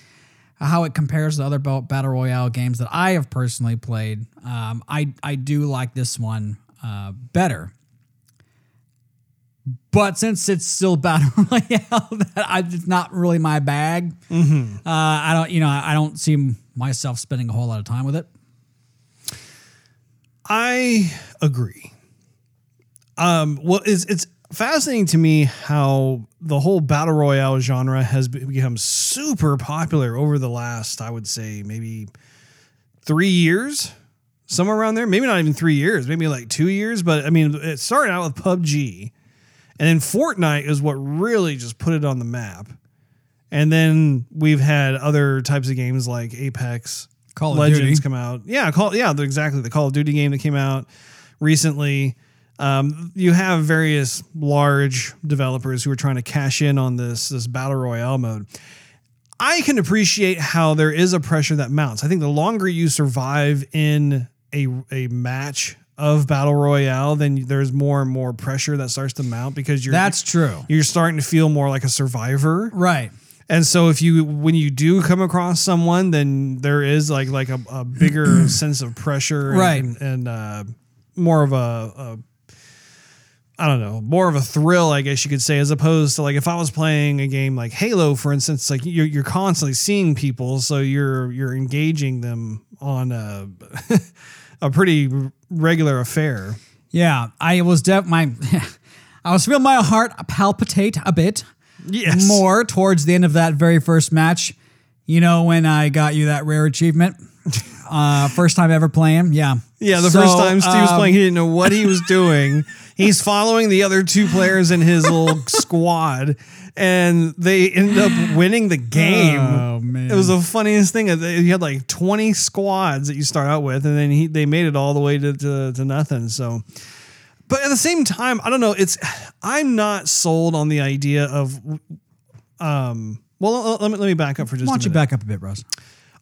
[SPEAKER 2] how it compares to other battle royale games that I have personally played, um, I I do like this one uh, better. But since it's still battle *laughs* royale, that I, it's not really my bag. Uh, I don't, you know, I don't see myself spending a whole lot of time with it.
[SPEAKER 1] I agree. Um, well, it's it's fascinating to me how the whole battle royale genre has become super popular over the last, I would say, maybe three years, somewhere around there. Maybe not even three years, maybe like two years. But I mean, it started out with PUBG, and then Fortnite is what really just put it on the map. And then we've had other types of games like Apex,
[SPEAKER 2] Call of
[SPEAKER 1] Legends
[SPEAKER 2] Duty.
[SPEAKER 1] come out. Yeah, call yeah, exactly the Call of Duty game that came out recently. Um, you have various large developers who are trying to cash in on this this battle royale mode. I can appreciate how there is a pressure that mounts. I think the longer you survive in a a match of battle royale, then there's more and more pressure that starts to mount because you're
[SPEAKER 2] That's true.
[SPEAKER 1] you're starting to feel more like a survivor.
[SPEAKER 2] Right.
[SPEAKER 1] And so if you when you do come across someone, then there is like like a, a bigger *clears throat* sense of pressure, and,
[SPEAKER 2] Right.
[SPEAKER 1] And, and, uh, more of a, a I don't know, more of a thrill, I guess you could say, as opposed to like if I was playing a game like Halo, for instance, like you're you're constantly seeing people, so you're you're engaging them on a *laughs* a pretty regular affair.
[SPEAKER 2] Yeah. I was def my *laughs* I was feeling my heart palpitate a bit
[SPEAKER 1] Yes,
[SPEAKER 2] more towards the end of that very first match. You know, when I got you that rare achievement. *laughs* Uh, first time ever playing. Yeah.
[SPEAKER 1] Yeah, the
[SPEAKER 2] So,
[SPEAKER 1] first time Steve was
[SPEAKER 2] um,
[SPEAKER 1] playing, he didn't know what he was *laughs* doing. He's following the other two players in his little *laughs* squad, and they ended up winning the game.
[SPEAKER 2] Oh, man.
[SPEAKER 1] It was the funniest thing. You had like 20 squads that you start out with, and then he, they made it all the way to, to, to nothing. So, but at the same time, I don't know. It's I'm not sold on the idea of, um. Well, let me let me back up for just
[SPEAKER 2] Why don't you back up a bit, Russ?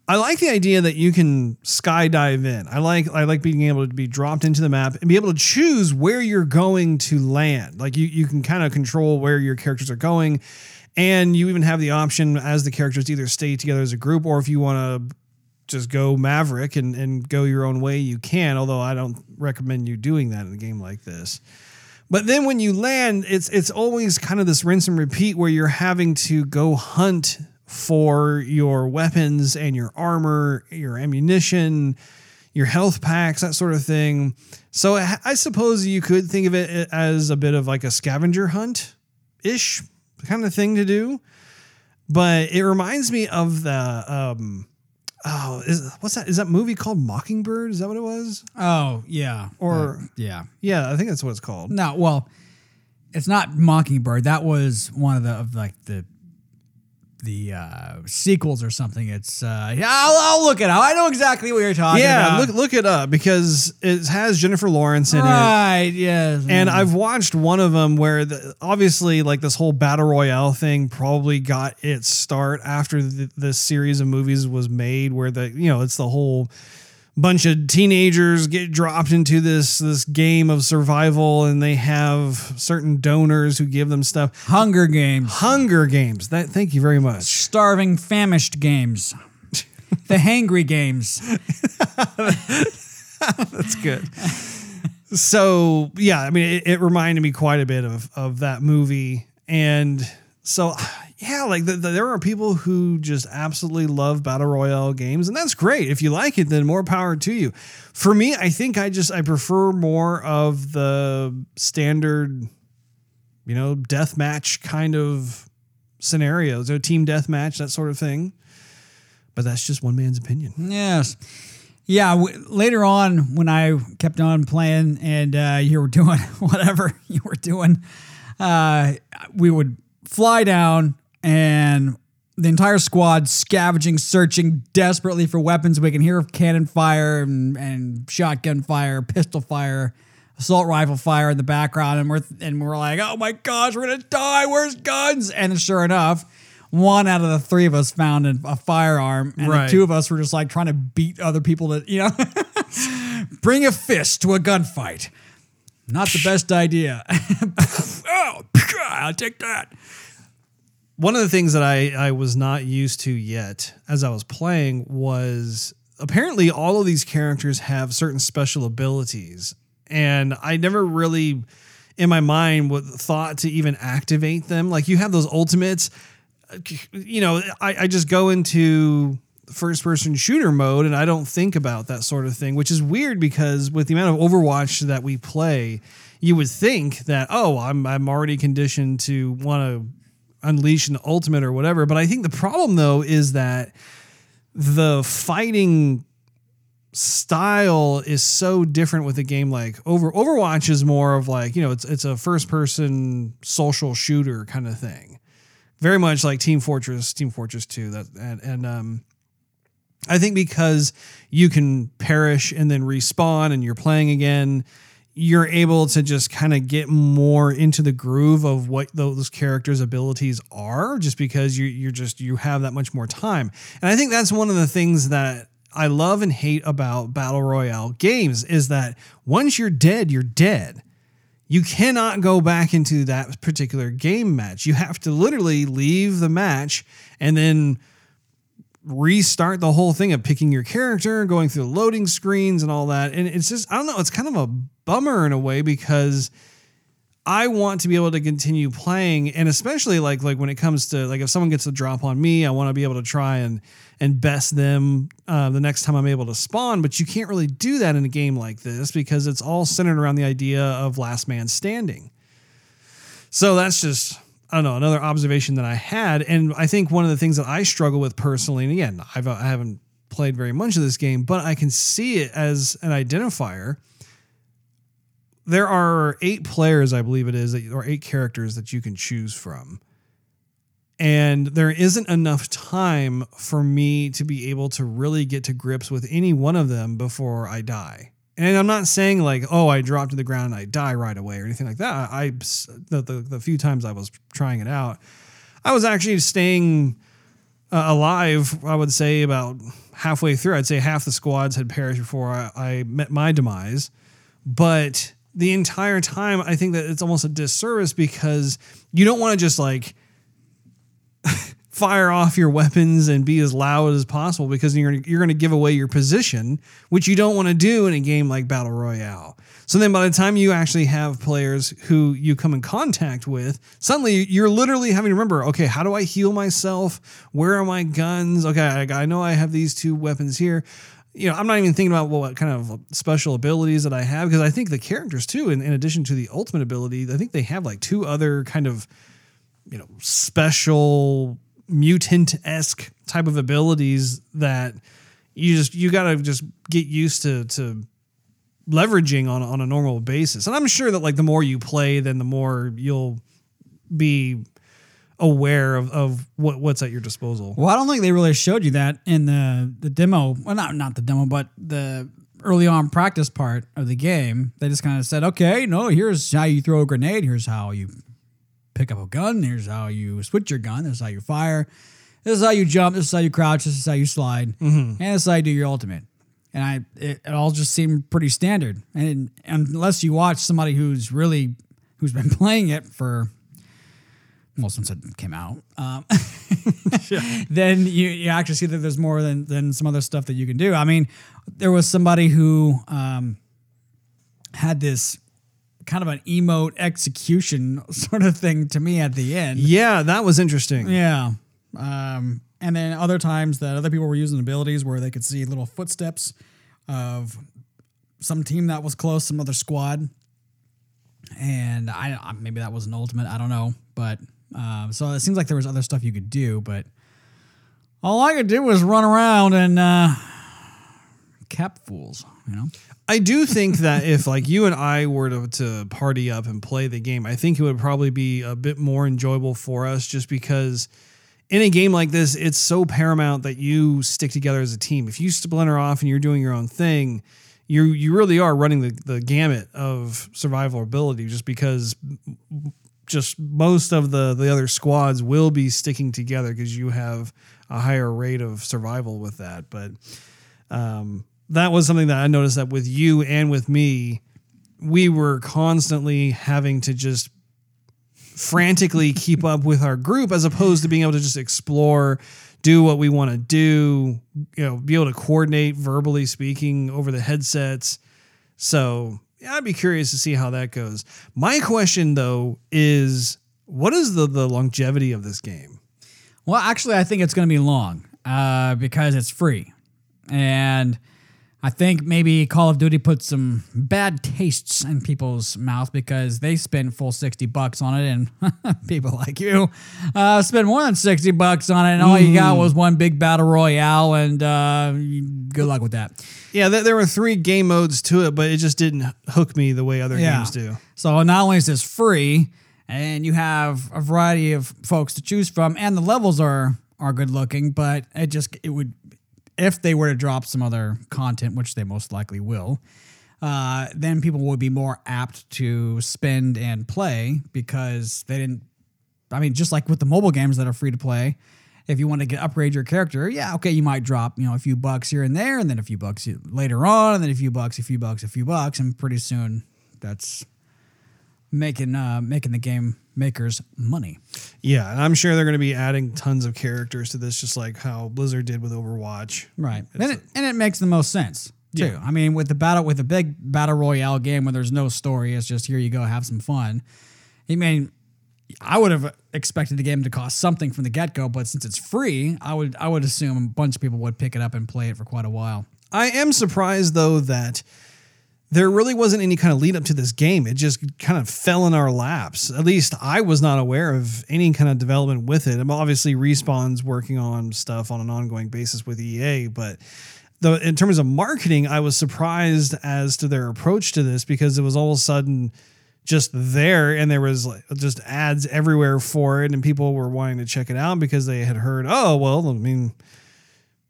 [SPEAKER 1] I like the idea that you can skydive in. I like I like being able to be dropped into the map and be able to choose where you're going to land. Like you you can kind of control where your characters are going, and you even have the option as the characters to either stay together as a group or if you want to just go maverick and, and go your own way, you can. Although I don't recommend you doing that in a game like this. But then when you land, it's it's always kind of this rinse and repeat where you're having to go hunt for your weapons and your armor, your ammunition, your health packs, that sort of thing. So I suppose you could think of it as a bit of like a scavenger hunt ish kind of thing to do. But it reminds me of the um oh is what's that is that movie called Mockingbird? Is that what it was?
[SPEAKER 2] Oh yeah,
[SPEAKER 1] Or
[SPEAKER 2] Uh, yeah.
[SPEAKER 1] yeah, I think that's what it's called.
[SPEAKER 2] No, well, it's not Mockingbird. That was one of the of like the the uh, sequels or something. It's uh, yeah, I'll, I'll look it up. I know exactly what you're talking
[SPEAKER 1] Yeah,
[SPEAKER 2] about.
[SPEAKER 1] Yeah, look look it up because it has Jennifer Lawrence in it.
[SPEAKER 2] right, yes,
[SPEAKER 1] And I've watched one of them where the, obviously like this whole battle royale thing probably got its start after the, this series of movies was made where the you know it's the whole bunch of teenagers get dropped into this this game of survival and they have certain donors who give them stuff.
[SPEAKER 2] Hunger Games,
[SPEAKER 1] hunger games. That thank you very much.
[SPEAKER 2] Starving, famished games, the hangry games. *laughs*
[SPEAKER 1] That's good. so yeah, I mean, it, it reminded me quite a bit of of that movie, and so yeah, like the, the, there are people who just absolutely love battle royale games, and that's great. If you like it, then more power to you. For me, I think I just I prefer more of the standard, you know, death match kind of scenarios, or team death match, that sort of thing. But that's just one man's opinion.
[SPEAKER 2] Yes. Yeah. W- later on, when I kept on playing and uh, you were doing *laughs* whatever you were doing, uh, we would fly down and the entire squad scavenging, searching desperately for weapons. We can hear cannon fire and, and shotgun fire, pistol fire, assault rifle fire in the background, and we're and we're like, oh my gosh, we're gonna die. Where's guns? And sure enough. One out of the three of us found a, a firearm, and
[SPEAKER 1] Right.
[SPEAKER 2] the two of us were just like trying to beat other people to, you know, *laughs* bring a fist to a gunfight. Not the best idea. *laughs* oh, I'll take that.
[SPEAKER 1] One of the things that I, I was not used to yet as I was playing was apparently all of these characters have certain special abilities. And I never really, in my mind, would thought to even activate them. Like you have those ultimates, you know, I, I just go into first person shooter mode and I don't think about that sort of thing, which is weird because with the amount of Overwatch that we play, you would think that, oh, I'm, I'm already conditioned to want to unleash an ultimate or whatever. But I think the problem though is that the fighting style is so different with a game like Over Overwatch is more of like, you know, it's it's a first person social shooter kind of thing. Very much like Team Fortress, Team Fortress 2 that and and um I think because you can perish and then respawn and you're playing again, you're able to just kind of get more into the groove of what those characters' abilities are, just because you you're just you have that much more time. And I think that's one of the things that I love and hate about battle royale games is that once you're dead, you're dead. You cannot go back into that particular game match. You have to literally leave the match and then restart the whole thing of picking your character, going through loading screens and all that. And it's just, I don't know, it's kind of a bummer in a way because I want to be able to continue playing. And especially like like when it comes to like if someone gets a drop on me, I want to be able to try and and best them uh, the next time I'm able to spawn. But you can't really do that in a game like this because it's all centered around the idea of last man standing. So that's just I don't know another observation that I had, and I think one of the things that I struggle with personally, and again, I've, I haven't played very much of this game, but I can see it as an identifier. There are eight players, I believe it is, or eight characters that you can choose from. And there isn't enough time for me to be able to really get to grips with any one of them before I die. And I'm not saying like, oh, I drop to the ground and I die right away or anything like that. I the the, the few times I was trying it out, I was actually staying uh, alive. I would say about halfway through. I'd say half the squads had perished before I, I met my demise. But the entire time, I think that it's almost a disservice because you don't want to just like *laughs* fire off your weapons and be as loud as possible because you're you're going to give away your position, which you don't want to do in a game like Battle Royale. So then by the time you actually have players who you come in contact with, suddenly you're literally having to remember, okay, how do I heal myself? Where are my guns? Okay, I, I know I have these two weapons here. You know, I'm not even thinking about what kind of special abilities that I have because I think the characters too, in, in addition to the ultimate ability, I think they have like two other kind of you know special mutant esque type of abilities that you just you gotta just get used to to leveraging on on a normal basis. And I'm sure that like the more you play, then the more you'll be aware of, of what what's at your disposal.
[SPEAKER 2] Well, I don't think they really showed you that in the the demo. Well, not not the demo, but the early on practice part of the game. They just kind of said, "Okay, no, here's how you throw a grenade. Here's how you pick up a gun. Here's how you switch your gun. This is how you fire. This is how you jump. This is how you crouch. This is how you slide. And this is how you do your ultimate. And I, it, it all just seemed pretty standard. And unless you watch somebody who's really, who's been *laughs* playing it for, well, since it came out, um, *laughs* then you, you actually see that there's more than, than some other stuff that you can do. I mean, there was somebody who um, had this kind of an emote execution *laughs* sort of thing to me at the end.
[SPEAKER 1] Yeah, that was interesting.
[SPEAKER 2] Yeah. Um, and then other times that other people were using abilities where they could see little footsteps of some team that was close, some other squad. And I maybe that was an ultimate. I don't know, but um, so it seems like there was other stuff you could do, but all I could do was run around and uh, cap fools. You know.
[SPEAKER 1] I do think that if like you and I were to, to party up and play the game, I think it would probably be a bit more enjoyable for us just because in a game like this, it's so paramount that you stick together as a team. If you splinter off and you're doing your own thing, you you really are running the, the gamut of survival ability just because just most of the the other squads will be sticking together because you have a higher rate of survival with that. But um, that was something that I noticed that with you and with me, we were constantly having to just frantically keep up with our group as opposed to being able to just explore, do what we want to do, you know, be able to coordinate verbally speaking over the headsets. So, yeah, I'd be curious to see how that goes. My question though is what is the the longevity of this game?
[SPEAKER 2] Well, actually, I think it's going to be long uh, because it's free. And I think maybe Call of Duty put some bad tastes in people's mouth because they spend full 60 bucks on it and *laughs* people like you uh, spend more than 60 bucks on it and all you got was one big battle royale and uh, good luck with that.
[SPEAKER 1] Yeah, th- there were three game modes to it, but it just didn't hook me the way other games do.
[SPEAKER 2] So not only is this free, and you have a variety of folks to choose from, and the levels are are good looking, but it just it would if they were to drop some other content, which they most likely will, uh, then people would be more apt to spend and play because they didn't. I mean, just like with the mobile games that are free to play, if you want to get upgrade your character, yeah, okay, you might drop you know a few bucks here and there, and then a few bucks later on, and then a few bucks, a few bucks, a few bucks, and pretty soon that's making uh, making the game makers money.
[SPEAKER 1] Yeah, and I'm sure they're going to be adding tons of characters to this, just like how Blizzard did with Overwatch.
[SPEAKER 2] Right, and it, and it makes the most sense too.
[SPEAKER 1] Yeah.
[SPEAKER 2] I mean, with the battle with a big battle royale game where there's no story, it's just here you go, have some fun. I mean, I would have expected the game to cost something from the get go, but since it's free, I would I would assume a bunch of people would pick it up and play it for quite a while.
[SPEAKER 1] I am surprised though that there really wasn't any kind of lead up to this game. It just kind of fell in our laps. At least I was not aware of any kind of development with it. And obviously, Respawn's working on stuff on an ongoing basis with EA, but the in terms of marketing, I was surprised as to their approach to this because it was all of a sudden just there and there was like just ads everywhere for it and people were wanting to check it out because they had heard, oh well, I mean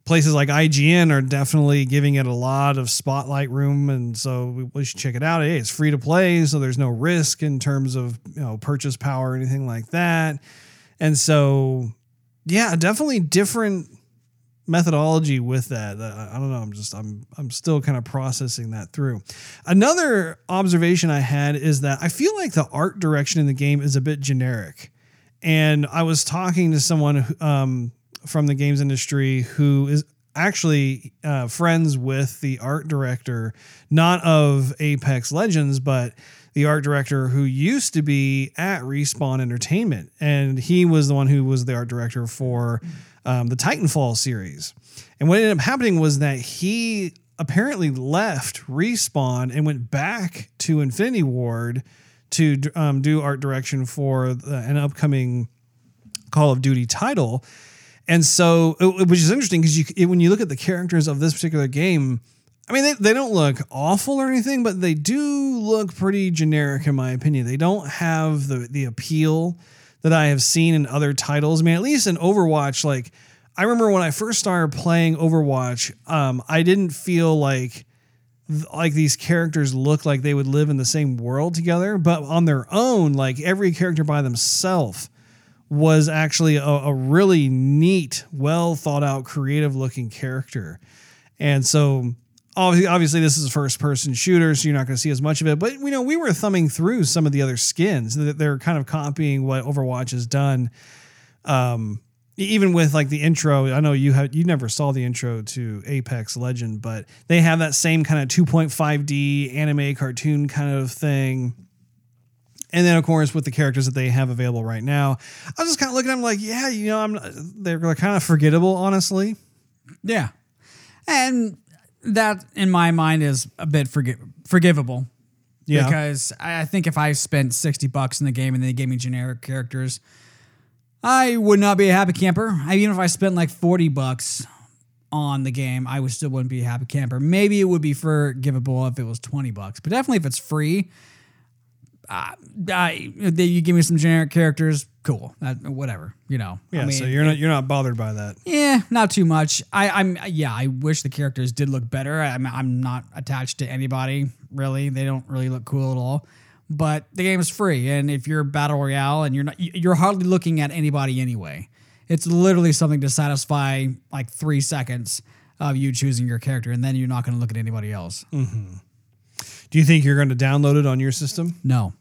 [SPEAKER 1] places like IGN are definitely giving it a lot of spotlight room, and so we, should check it out. Hey, it's free to play, so there's no risk in terms of you know purchase power or anything like that. And so, yeah, definitely different methodology with that. Uh, I don't know. I'm just I'm I'm still kind of processing that through. Another observation I had is that I feel like the art direction in the game is a bit generic. And I was talking to someone um, from the games industry who is actually uh, friends with the art director, not of Apex Legends, but the art director who used to be at Respawn Entertainment. And he was the one who was the art director for um, the Titanfall series. And what ended up happening was that he apparently left Respawn and went back to Infinity Ward to um, do art direction for an upcoming Call of Duty title. And so, which is interesting because you, when you look at the characters of this particular game, I mean, they, they don't look awful or anything, but they do look pretty generic, in my opinion. They don't have the, the appeal that I have seen in other titles. I mean, at least in Overwatch, like, I remember when I first started playing Overwatch, um, I didn't feel like like these characters look like they would live in the same world together, but on their own, like every character by themselves was actually a, a really neat, well thought out, creative looking character. And so obviously, obviously this is a first person shooter, so you're not going to see as much of it. But you know, we were thumbing through some of the other skins that they're kind of copying what Overwatch has done. Um, even with like the intro, I know you have you never saw the intro to Apex Legend, but they have that same kind of 2.5D anime cartoon kind of thing. And then of course with the characters that they have available right now, I was just kind of looking at them like, yeah, you know, I'm they're kind of forgettable, honestly.
[SPEAKER 2] Yeah. And that in my mind is a bit forgi- forgivable.
[SPEAKER 1] Yeah.
[SPEAKER 2] Because I think if I spent 60 bucks in the game and they gave me generic characters, I would not be a happy camper. I, even if I spent like 40 bucks on the game, I would still wouldn't be a happy camper. Maybe it would be forgivable if it was 20 bucks, but definitely if it's free, uh, I, you give me some generic characters, cool. That, whatever, you know.
[SPEAKER 1] Yeah,
[SPEAKER 2] I mean,
[SPEAKER 1] so you're not you're not bothered by that.
[SPEAKER 2] yeah, not too much. I, I'm yeah. I wish the characters did look better. I'm I'm not attached to anybody really. They don't really look cool at all. But the game is free, and if you're battle royale and you're not, you're hardly looking at anybody anyway. It's literally something to satisfy like three seconds of you choosing your character, and then you're not going to look at anybody else.
[SPEAKER 1] Do you think you're going to download it on your system?
[SPEAKER 2] No.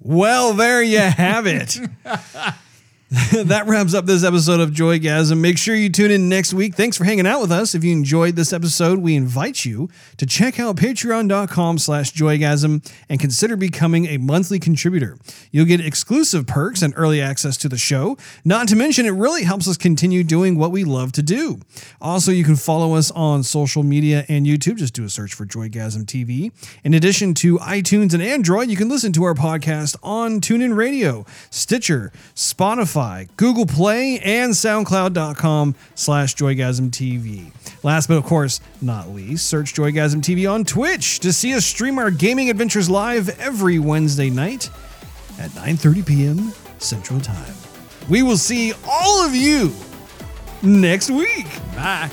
[SPEAKER 1] Well, there you have it. *laughs* *laughs* that wraps up this episode of Joygasm. Make sure you tune in next week. Thanks for hanging out with us. If you enjoyed this episode, we invite you to check out patreon.com slash joygasm and consider becoming a monthly contributor. You'll get exclusive perks and early access to the show. Not to mention, it really helps us continue doing what we love to do. Also, you can follow us on social media and YouTube. Just do a search for Joygasm TV. In addition to iTunes and Android, you can listen to our podcast on TuneIn Radio, Stitcher, Spotify, Google Play, and SoundCloud.com slash Joygasm TV. Last but of course not least, search Joygasm TV on Twitch to see us stream our gaming adventures live every Wednesday night at 9.30 p.m. Central Time. We will see all of you next week.
[SPEAKER 2] Bye.